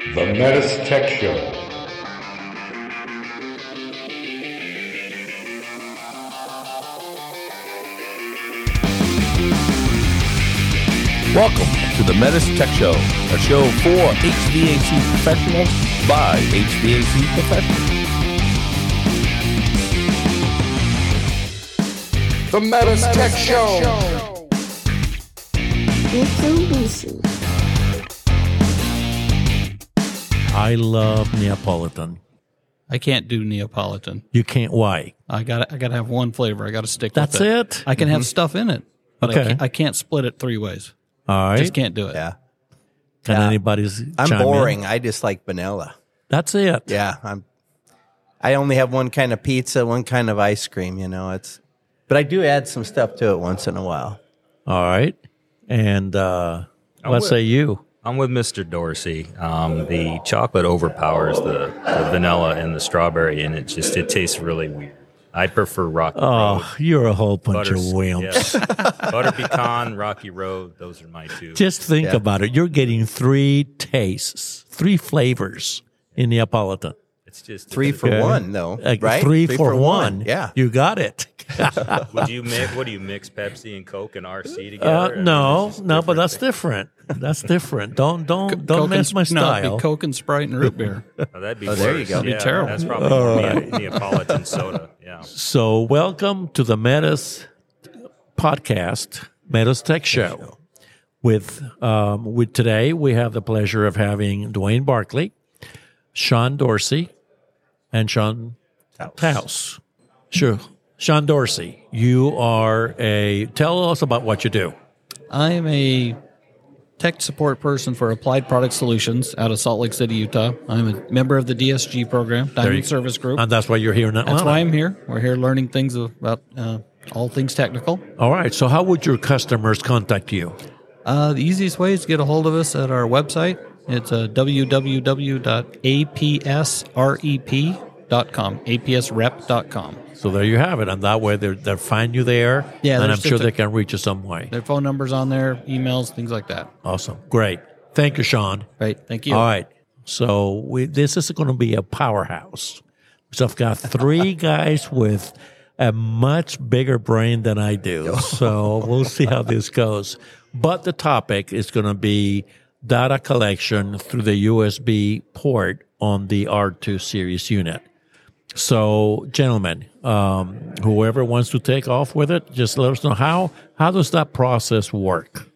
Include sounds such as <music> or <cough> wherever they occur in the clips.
The METUS Tech Show. Welcome to the METUS Tech Show, a show for HVAC professionals by HVAC professionals. The METUS Tech Show. With Lucy. I love Neapolitan. I can't do Neapolitan. You can't. Why? I got I got to have one flavor. I got to stick. That's with it. That's it? I can have stuff in it, but I, Okay. can't, I can't split it three ways. All right. Just can't do it. Yeah. Can Yeah. anybody's? I'm chime in? boring. I just like vanilla. That's it. Yeah. I'm I only have one kind of pizza, one kind of ice cream, you know. It's but I do add some stuff to it once in a while. All right. And uh, what with- say you? I'm with Mr. Dorsey. Um, the chocolate overpowers the, the vanilla and the strawberry, and it just it tastes really weird. I prefer Rocky Road. Oh, you're a whole bunch Butter, of wimps. yeah. Butter pecan, Rocky Road. Those are my two. Just think Yeah. about it. You're getting three tastes, three flavors in Neapolitan. it's just Three for Okay. one though. Right? Three, for, one. Yeah. You got it. <laughs> Would you mix? What do you mix Pepsi and Coke and RC Uh, together? I mean, no, no, but that's things. different. That's different. Don't don't don't Coke mess and, my No, style. be Coke and Sprite and root beer. <laughs> Oh, that'd be Oh, there you worse. go. Be terrible. That's probably more Nea- Neapolitan soda. Yeah. So, welcome to the METUS podcast, METUS Tech Show. With um, with today, we have the pleasure of having Dwain Barcklay, Sean Dorsey, and Shawn Tauss. Sure, Sean Dorsey, you are a. Tell us about what you do. I am a tech support person for Applied Product Solutions out of Salt Lake City, Utah. I'm a member of the DSG program, you- Diamond Service Group. And that's why you're here Atlanta. That's why I'm here. We're here learning things about uh, all things technical. All right. So, how would your customers contact you? Uh, the easiest way is to get a hold of us at our website. It's uh, www.apsrep.com, apsrep.com. So there you have it, and that way they're they'll find you there. Yeah, and I'm sure a- they can reach you some way. Their phone numbers on there, emails, things like that. Awesome, great. Thank you, Sean. Great. Thank you. All right. So we, this is going to be a powerhouse. So I've got three <laughs> guys with a much bigger brain than I do. <laughs> So we'll see how this goes. But the topic is going to be data collection through the USB port on the R2 series unit. So, gentlemen, um, whoever wants to take off with it, just let us know how how does that process work?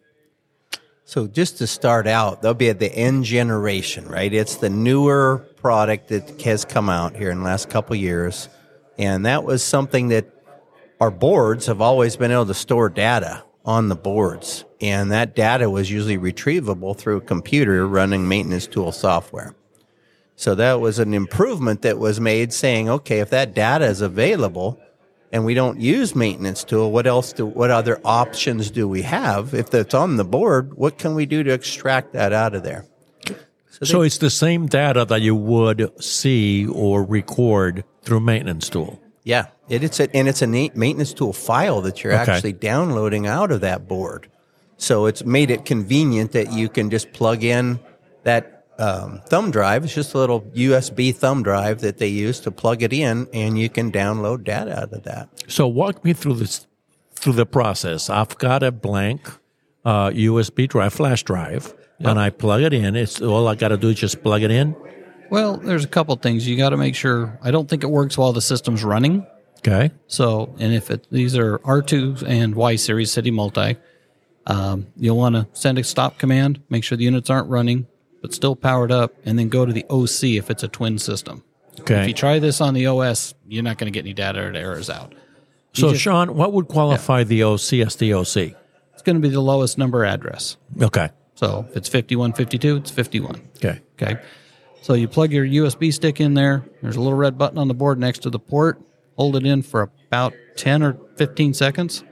So just to start out, they'll be at the N-Generation, right? It's the newer product that has come out here in the last couple years. And that was something that our boards have always been able to store data on the boards. And that data was usually retrievable through a computer running maintenance tool software. So that was an improvement that was made saying, okay, if that data is available and we don't use maintenance tool, what else do, what other options do we have? If that's on the board, what can we do to extract that out of there? So it's the same data that you would see or record through maintenance tool. Yeah, it, it's a, and it's a maintenance tool file that you're Okay. actually downloading out of that board. So it's made it convenient that you can just plug in that um, thumb drive. It's just a little USB thumb drive that they use to plug it in, and you can download data out of that. So walk me through this through the process. I've got a blank uh, USB drive, flash drive, and I plug it in. It's all I got to do is just plug it in. Well, there's a couple things you got to make sure. I don't think it works while the system's running. Okay. So, and if it, these are R2 and Y series city multi, um, you'll want to send a stop command, make sure the units aren't running, but still powered up, and then go to the OC if it's a twin system. Okay. If you try this on the OS, you're not going to get any data or errors out. You So just- Sean, what would qualify the OC as the OC? It's going to be the lowest number address. Okay. So if it's 5152, it's 51. Okay. Okay. So you plug your USB stick in there. There's a little red button on the board next to the port. Hold it in for about 10 or 15 seconds.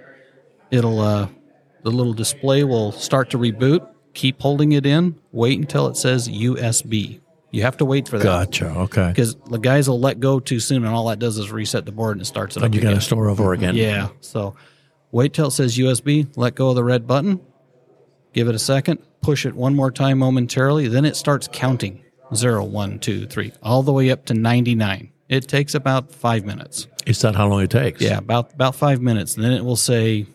It'll uh, the little display will start to reboot. Keep holding it in. Wait until it says USB. You have to wait for that. Gotcha. Okay. Because the guys will let go too soon, and all that does is reset the board and it starts it And up you got to store over again. Yeah. So wait till it says USB, let go of the red button, give it a second, push it one more time momentarily, then it starts counting. zero, one, two, three, all the way up to 99. It takes about five minutes. Is that how long it takes? Yeah, about about five minutes. And then it will say,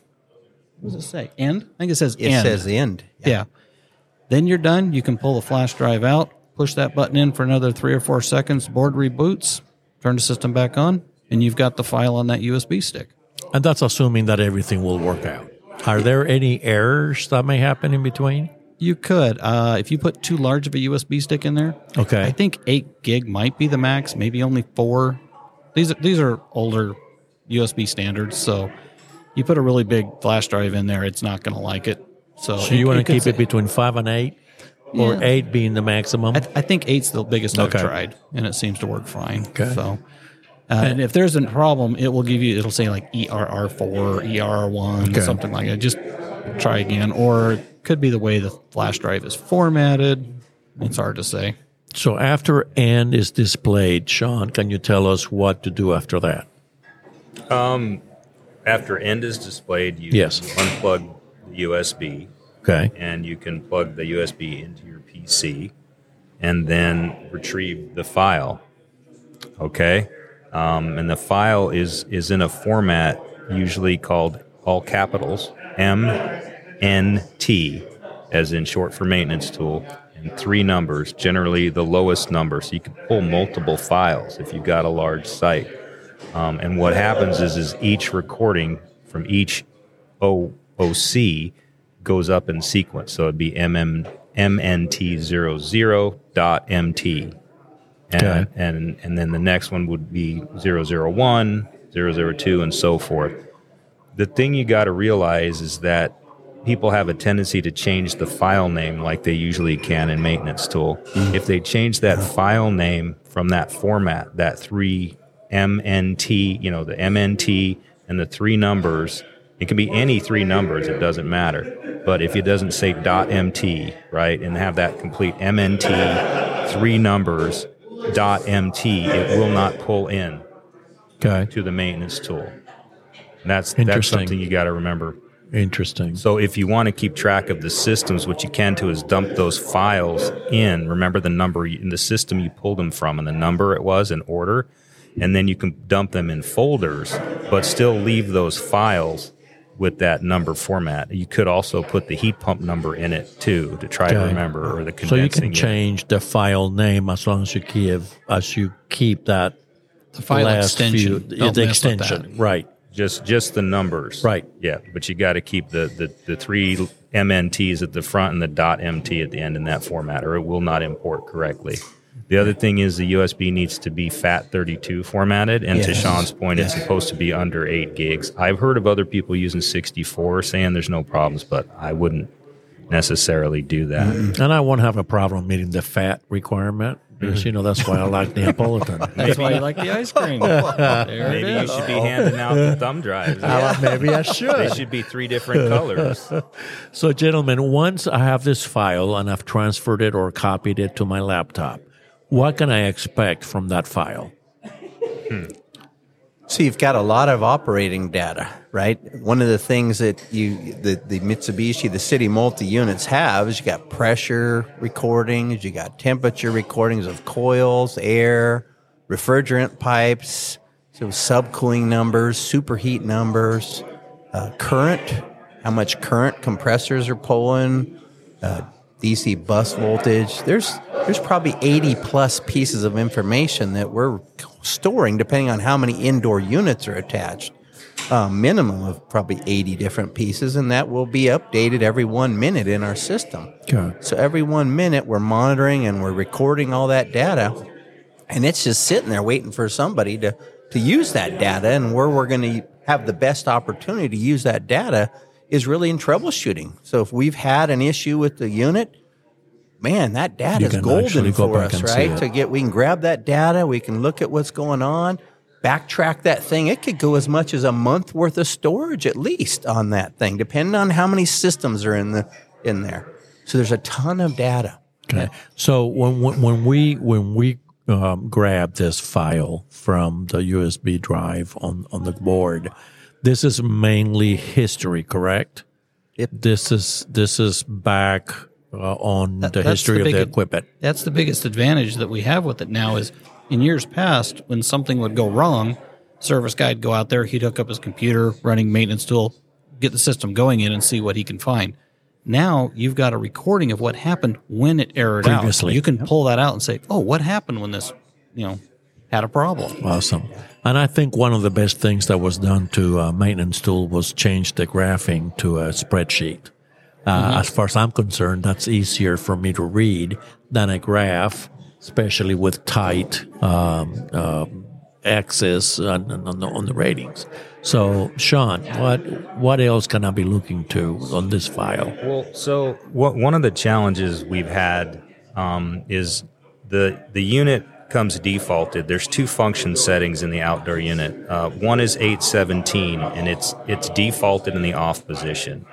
what does it say? End? I think it says end. It end. says end. yeah. Then you're done. You can pull the flash drive out, push that button in for another three or four seconds, board reboots, turn the system back on, and you've got the file on that USB stick. And that's assuming that everything will work out. Are there any errors that may happen in between? You could, uh, if you put too large of a USB stick in there. Okay. I think eight gig might be the max. Maybe only four. These are these are older USB standards, so you put a really big flash drive in there, it's not going to like it. So, So you want to keep say- it between five and eight, or Yeah. eight being the maximum? I, th- I think eight's the biggest Okay. I've tried, and it seems to work fine. Okay. So, uh, and if there's a problem, it will give you. It'll say like ERR four, ERR one, Okay. something like that. Just try again, or it could be the way the flash drive is formatted. It's hard to say. so after "and" is displayed, Sean, can you tell us what to do after that? Um, After end is displayed, you Yes. unplug the USB Okay. and you can plug the USB into your PC and then retrieve the file. Okay, um, and the file is is in a format usually called all capitals M N T, as in short for maintenance tool, and three numbers, generally the lowest number. So you can pull multiple files if you've got a large site. Um, and what happens is is each recording from each OOC goes up in sequence. So it'd be MM, MNT00.MT. And, Okay. and, and then the next one would be 001, 002, and so forth. The thing you got to realize is that people have a tendency to change the file name like they usually can in maintenance tool. If they change that file name from that format, that three MNT, you know, the MNT and the three numbers, it can be any three numbers, it doesn't matter. But if it doesn't say .mt, right, and have that complete MNT, three numbers, .mt, it will not pull in Okay. to the maintenance tool. And that's that's something you got to remember. Interesting. So if you want to keep track of the systems, what you can do is dump those files in. Remember the number in the system you pulled them from and the number it was in order, and then you can dump them in folders, but still leave those files with that number format. You could also put the heat pump number in it too to try to remember or the So you can change the file name as long as you keep as you keep that The file last extension. few- Don't the mess with extension, that. right? just just the numbers Right. yeah but you got to keep the, the the three mnts at the front and the dot mt at the end in that format or it will not import correctly the other thing is the usb needs to be fat 32 formatted and to sean's point it's supposed to be under 8 gigs i've heard of other people using 64 saying there's no problems but i wouldn't necessarily do that And I won't have a problem meeting the fat requirement because you know that's why I <laughs> like Neapolitan. That's why you like the ice cream. <laughs> there maybe you should be handing out the thumb drives Maybe I should. they should. should be three different colors <laughs> So, gentlemen, once I have this file and I've transferred it or copied it to my laptop, what can I expect from that file? So you've got a lot of operating data, right? One of the things that you the, the Mitsubishi, the city multi units have is you got pressure recordings, you got temperature recordings of coils, air, refrigerant pipes, so subcooling numbers, superheat numbers, uh, current, how much current compressors are pulling, uh, DC bus voltage. There's there's probably 80 plus pieces of information that we're storing, depending on how many indoor units are attached. A minimum of probably 80 different pieces, and that will be updated every one minute in our system. Okay. So every one minute, we're monitoring and we're recording all that data, and it's just sitting there waiting for somebody to to use that data. And where we're going to have the best opportunity to use that data is really in troubleshooting. So if we've had an issue with the unit, man, that data You is golden go for us, right? To get we can grab that data, we can look at what's going on, backtrack that thing. It could go as much as a month worth of storage at least on that thing, depending on how many systems are in the in there. So there's a ton of data. Okay. So when when when we when we um, grab this file from the USB drive on on the board, this is mainly history, correct? Yep. This is this is back uh, on That- the history the of the equipment. That's the biggest advantage that we have with it now is in years past when something would go wrong, service guy'd go out there, he'd hook up his computer, running maintenance tool, get the system going in and see what he can find. Now you've got a recording of what happened when it errored out. You can pull that out and say, "Oh, what happened when this, you know, had a problem?" Awesome. And I think one of the best things that was done to uh, maintenance tool was change the graphing to a spreadsheet. Uh, As far as I'm concerned, that's easier for me to read than a graph, especially with tight um, um axis on, on, the, on the ratings. So, Sean, what what else can I be looking to on this file? Well, so what, one of the challenges we've had um, is the the unit comes defaulted. There's two function settings in the outdoor unit. Uh, one is 817, and it's it's defaulted in the off position,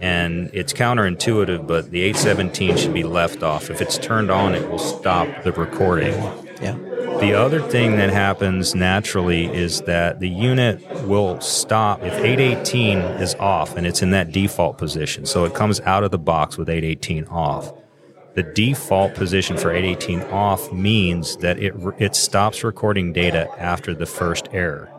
and it's counterintuitive, but the 817 should be left off. If it's turned on, it will stop the recording. Yeah. The other thing that happens naturally is that the unit will stop if 818 is off and it's in that default position. So it comes out of the box with 818 off. The default position for 818 off means that it it stops recording data after the first error.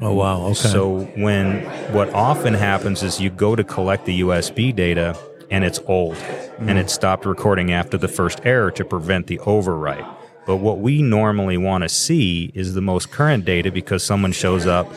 Oh, wow. Okay. So when what often happens is you go to collect the USB data and it's old and hmm. it stopped recording after the first error to prevent the overwrite. But what we normally want to see is the most current data because someone shows up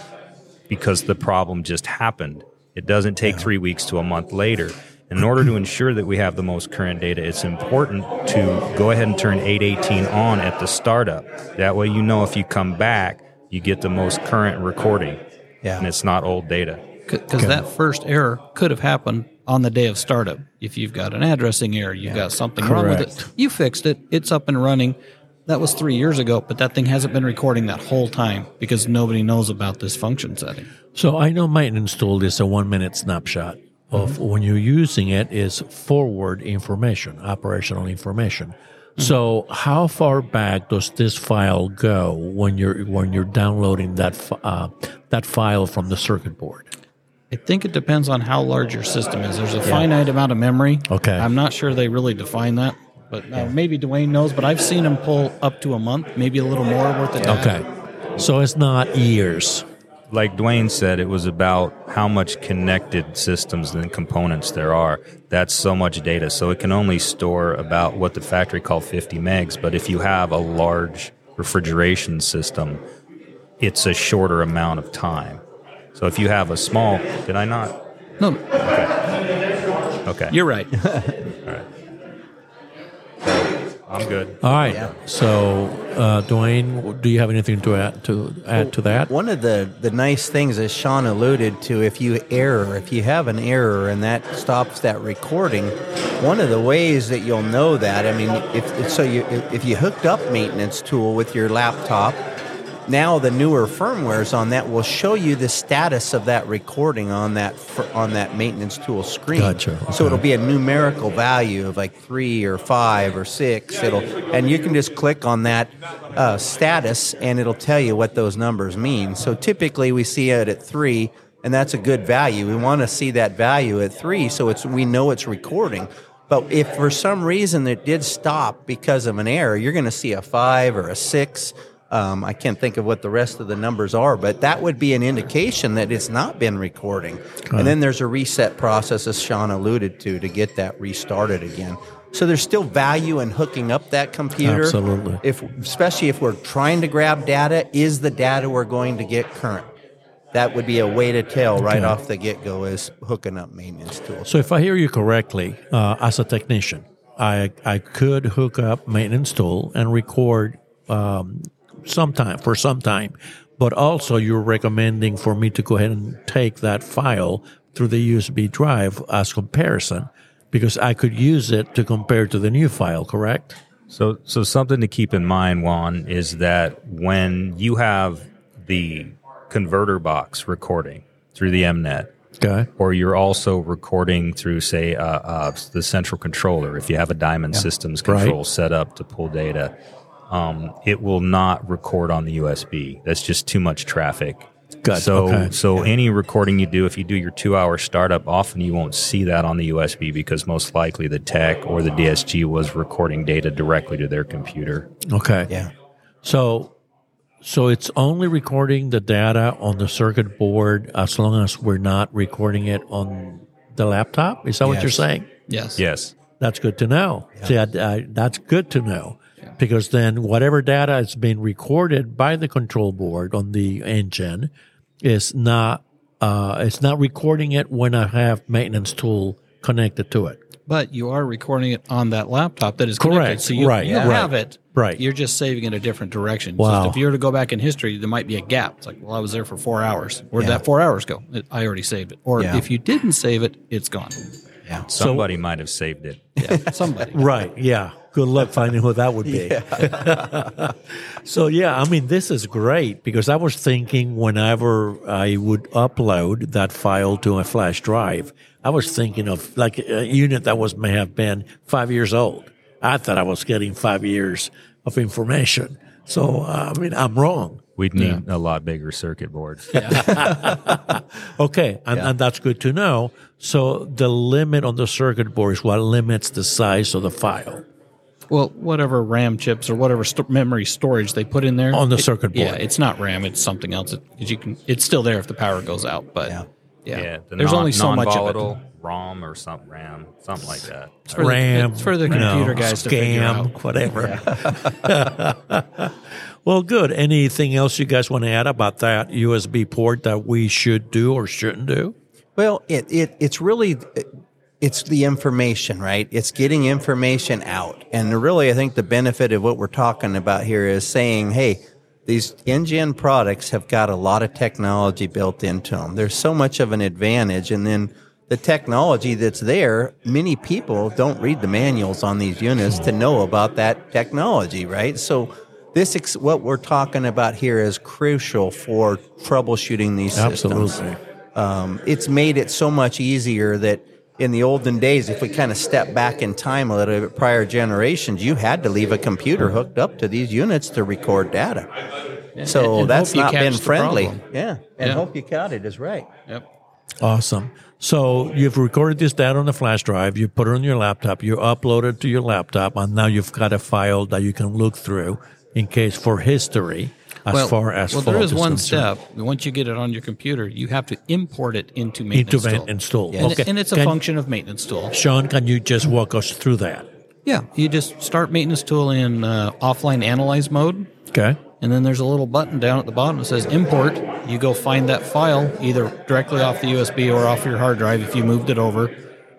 because the problem just happened. It doesn't take three weeks to a month later. In order to ensure that we have the most current data, it's important to go ahead and turn 818 on at the startup. That way, you know if you come back, you get the most current recording. Yeah. And it's not old data. Because that first error could have happened on the day of startup. If you've got an addressing error, you've got something wrong with it. You fixed it. It's up and running. That was three years ago, but that thing hasn't been recording that whole time because nobody knows about this function setting. So I know maintenance tool is a one minute snapshot of when you're using it is forward information, operational information. So how far back does this file go when you're when you're downloading that uh, that file from the circuit board? I think it depends on how large your system is. There's a finite amount of memory. Okay. I'm not sure they really define that, but uh, maybe Dwain knows. But I've seen him pull up to a month, maybe a little more worth of data. Okay, so it's not years. Like Dwain said, it was about how much connected systems and components there are. That's so much data. So it can only store about what the factory called 50 megs. But if you have a large refrigeration system, it's a shorter amount of time. So if you have a small, did I not? No, Okay. okay. you're right. <laughs> I'm good. All right. So uh, Dwain, do you have anything to add to add to that? One of the, the nice things, as Sean alluded to, if you error, if you have an error and that stops that recording, one of the ways that you'll know that, I mean, if if- so, you if, if you hooked up maintenance tool with your laptop, now the newer firmwares on that will show you the status of that recording on that on that maintenance tool screen. Gotcha, So it'll be a numerical value of like three or five or six. It'll and you can just click on that uh, status and it'll tell you what those numbers mean. So typically we see it at three, and that's a good value. We want to see that value at three, so it's we know it's recording. But if for some reason it did stop because of an error, you're going to see a five or a six. Um, I can't think of what the rest of the numbers are, but that would be an indication that it's not been recording. And then there's a reset process, as Sean alluded to, to get that restarted again. So there's still value in hooking up that computer. Absolutely. If, especially if we're trying to grab data, is the data we're going to get current? That would be a way to tell right Okay. off the get go is hooking up maintenance tools. So if I hear you correctly, uh, as a technician, I I could hook up maintenance tool and record um, sometime for some time, but also you're recommending for me to go ahead and take that file through the USB drive as comparison because I could use it to compare to the new file. Correct? So, so something to keep in mind, Juan, is that when you have the converter box recording through the MNet, Okay. or you're also recording through, say, uh, uh, the central controller. If you have a Diamond Systems control Right. set up to pull data, um, it will not record on the USB. That's just too much traffic. Good. So, okay. so any recording you do, if you do your two-hour startup, often you won't see that on the USB because most likely the tech or the DSG was recording data directly to their computer. okay. Yeah. So, so it's only recording the data on the circuit board as long as we're not recording it on the laptop. Is that what you're saying? Yes. Yes. That's good to know. See, I, I, that's good to know because then whatever data is being recorded by the control board on the engine is not uh, it's not recording it when I have maintenance tool connected to it. But you are recording it on that laptop that is Correct. connected. So you, Right. you Yeah. have it. Right. You're just saving it a different direction. Wow. So if you were to go back in history, there might be a gap. It's like, well, I was there for four hours. Where'd Yeah. that four hours go? I already saved it. Or Yeah. if you didn't save it, it's gone. Somebody might have saved it. Yeah, <laughs> somebody. Right. Yeah. Good luck finding who that would be. <laughs> so yeah, I mean, this is great because I was thinking whenever I would upload that file to a flash drive, I was thinking of like a unit that was may have been five years old. I thought I was getting five years of information. So uh, I mean, I'm wrong. We'd need a lot bigger circuit boards. <laughs> <laughs> Okay, and, and that's good to know. So the limit on the circuit board is what limits the size of the file. Well, whatever RAM chips or whatever sto- memory storage they put in there On the it- circuit board. Yeah, it's not RAM. It's something else. It, 'cause you can. It's still there if the power goes out. But Yeah. yeah, Yeah, the there's non, only so much of it. non-volatile ROM or something RAM, something like that. It's for the- RAM, it's for the computer know, guys to figure scam, out. whatever. <laughs> well, good. Anything else you guys want to add about that USB port that we should do or shouldn't do? Well, it, it it's really it's the information, right? It's getting information out, and really, I think the benefit of what we're talking about here is saying, hey. These NGN products have got a lot of technology built into them. There's so much of an advantage, and then the technology that's there, many people don't read the manuals on these units to know about that technology, right? So this ex- what we're talking about here is crucial for troubleshooting these systems Absolutely. um, it's made it so much easier that in the olden days, if we kind of step back in time a little bit, prior generations, you had to leave a computer hooked up to these units to record data. So and that's not been friendly. Yeah, and Yeah. hope you caught it is right. Yep. Awesome. So you've recorded this data on the flash drive, you put it on your laptop, you upload it to your laptop, and now you've got a file that you can look through in case for history as well, far as well, there is, is one concerned. step. Once you get it on your computer, you have to import it into Into maintenance tool. maintenance tool. And, Okay. it- and it's a Can- function of maintenance tool. Sean, can you just walk us through that? Yeah, you just start maintenance tool in uh, offline analyze mode, Okay. and then there's a little button down at the bottom that says import. You go find that file either directly off the USB or off your hard drive if you moved it over,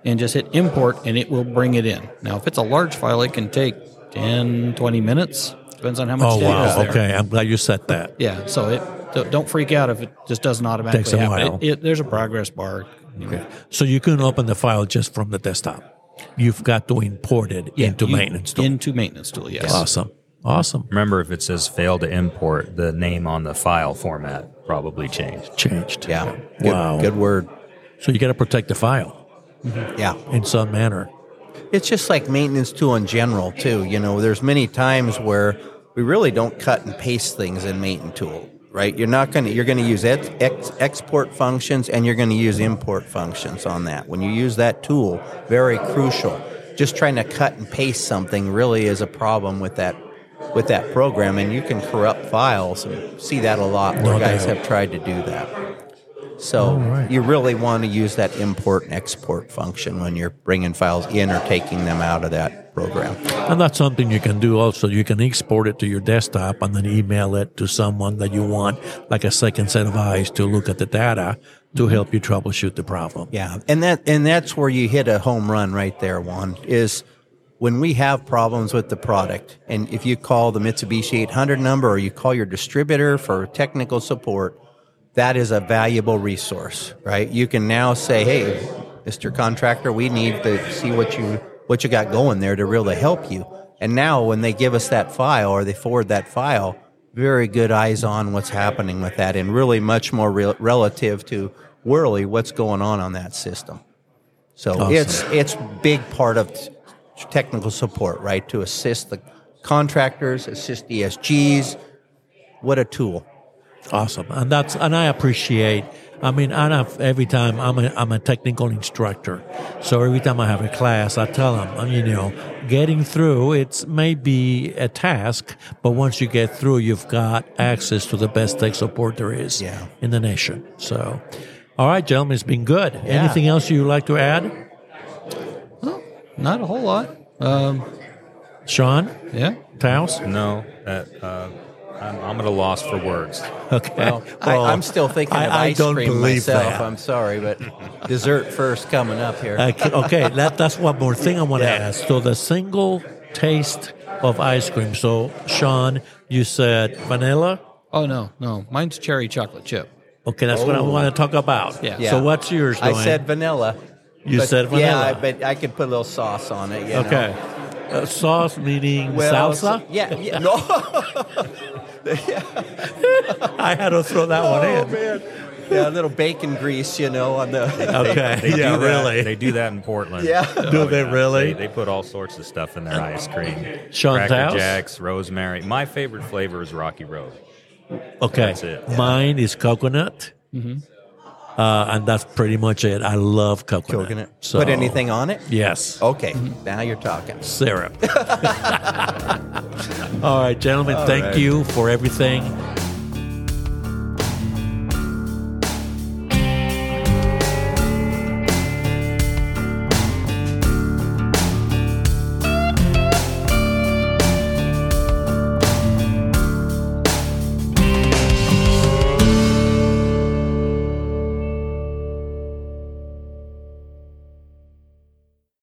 and just hit import, and it will bring it in. Now, if it's a large file, it can take 10, 20 minutes. Depends on how much Oh, data wow. there. Okay. I'm glad you said that. Yeah, so it don't- don't freak out if it just doesn't automatically Takes a happen. while. It, it, there's a progress bar. Okay. So you can open the file just from the desktop. You've got to import it into you- maintenance tool. Into maintenance tool, yes. awesome. Awesome. Remember, if it says fail to import, the name on the file format probably changed. Changed. Yeah. Good, Wow. Good word. So you got to protect the file mm-hmm. Yeah. in some manner. It's just like maintenance tool in general too. You know, there's many times where we really don't cut and paste things in maintenance tool, right? You're not going to you're going to use ex, ex, export functions and you're going to use import functions on that. When you use that tool, very crucial. Just trying to cut and paste something really is a problem with that with that program, and you can corrupt files and see that a lot where No guys doubt. have tried to do that. So you really want to use that import and export function when you're bringing files in or taking them out of that program. And that's something you can do also. You can export it to your desktop and then email it to someone that you want, like a second set of eyes to look at the data to help you troubleshoot the problem. Yeah, and that and that's where you hit a home run right there. Juan is when we have problems with the product, and if you call the Mitsubishi 800 number or you call your distributor for technical support, that is a valuable resource, right? You can now say, "Hey, Mr. Contractor, we need to see what you what you got going there to really help you." And now, when they give us that file or they forward that file, very good eyes on what's happening with that, and really much more real relative to really what's going on on that system. So Awesome. it's it's big part of t- technical support, right? To assist the contractors, assist DSGs. What a tool! Awesome, and that's and I appreciate. I mean, I have every time I'm a I'm a technical instructor, so every time I have a class, I tell them, I mean, you know, getting through it's maybe a task, but once you get through, you've got access to the best tech support there is Yeah. in the nation. So, all right, gentlemen, it's been good. Anything else you'd like to add, Not a whole lot. Um, Sean? yeah. Tauss? No, that uh, I'm, I'm at a loss for words. Okay. Well, <laughs> I, I'm still thinking I- of I ice don't cream believe myself. that. I'm sorry, but dessert first coming up here. Okay, okay, that, that's one more thing I want to Yeah. ask. So the single taste of ice cream. So Sean, you said vanilla. Oh no, no. Mine's cherry chocolate chip. Okay, that's what I oh. want to talk about. Yeah. Yeah. So what's yours? I said vanilla. You but- said Yeah, vanilla. but I could put a little sauce on it. You know? Okay. Uh, sauce meaning Well, salsa. Yeah, yeah. No. <laughs> I had to throw that one oh in. man. Yeah, a little bacon grease, you know, on the. Okay. They yeah, do that, really. They do that in Portland. Yeah. Do they really? They, they put all sorts of stuff in their ice cream. Sean Cracker Tauss? Jacks, rosemary. My favorite flavor is Rocky Road. Okay. That's it. Mine is coconut. Uh, and that's pretty much it. I love coconut. Coconut. So, Put anything on it? Yes. Okay, now you're talking. syrup. <laughs> All right, gentlemen, thank right. you for everything.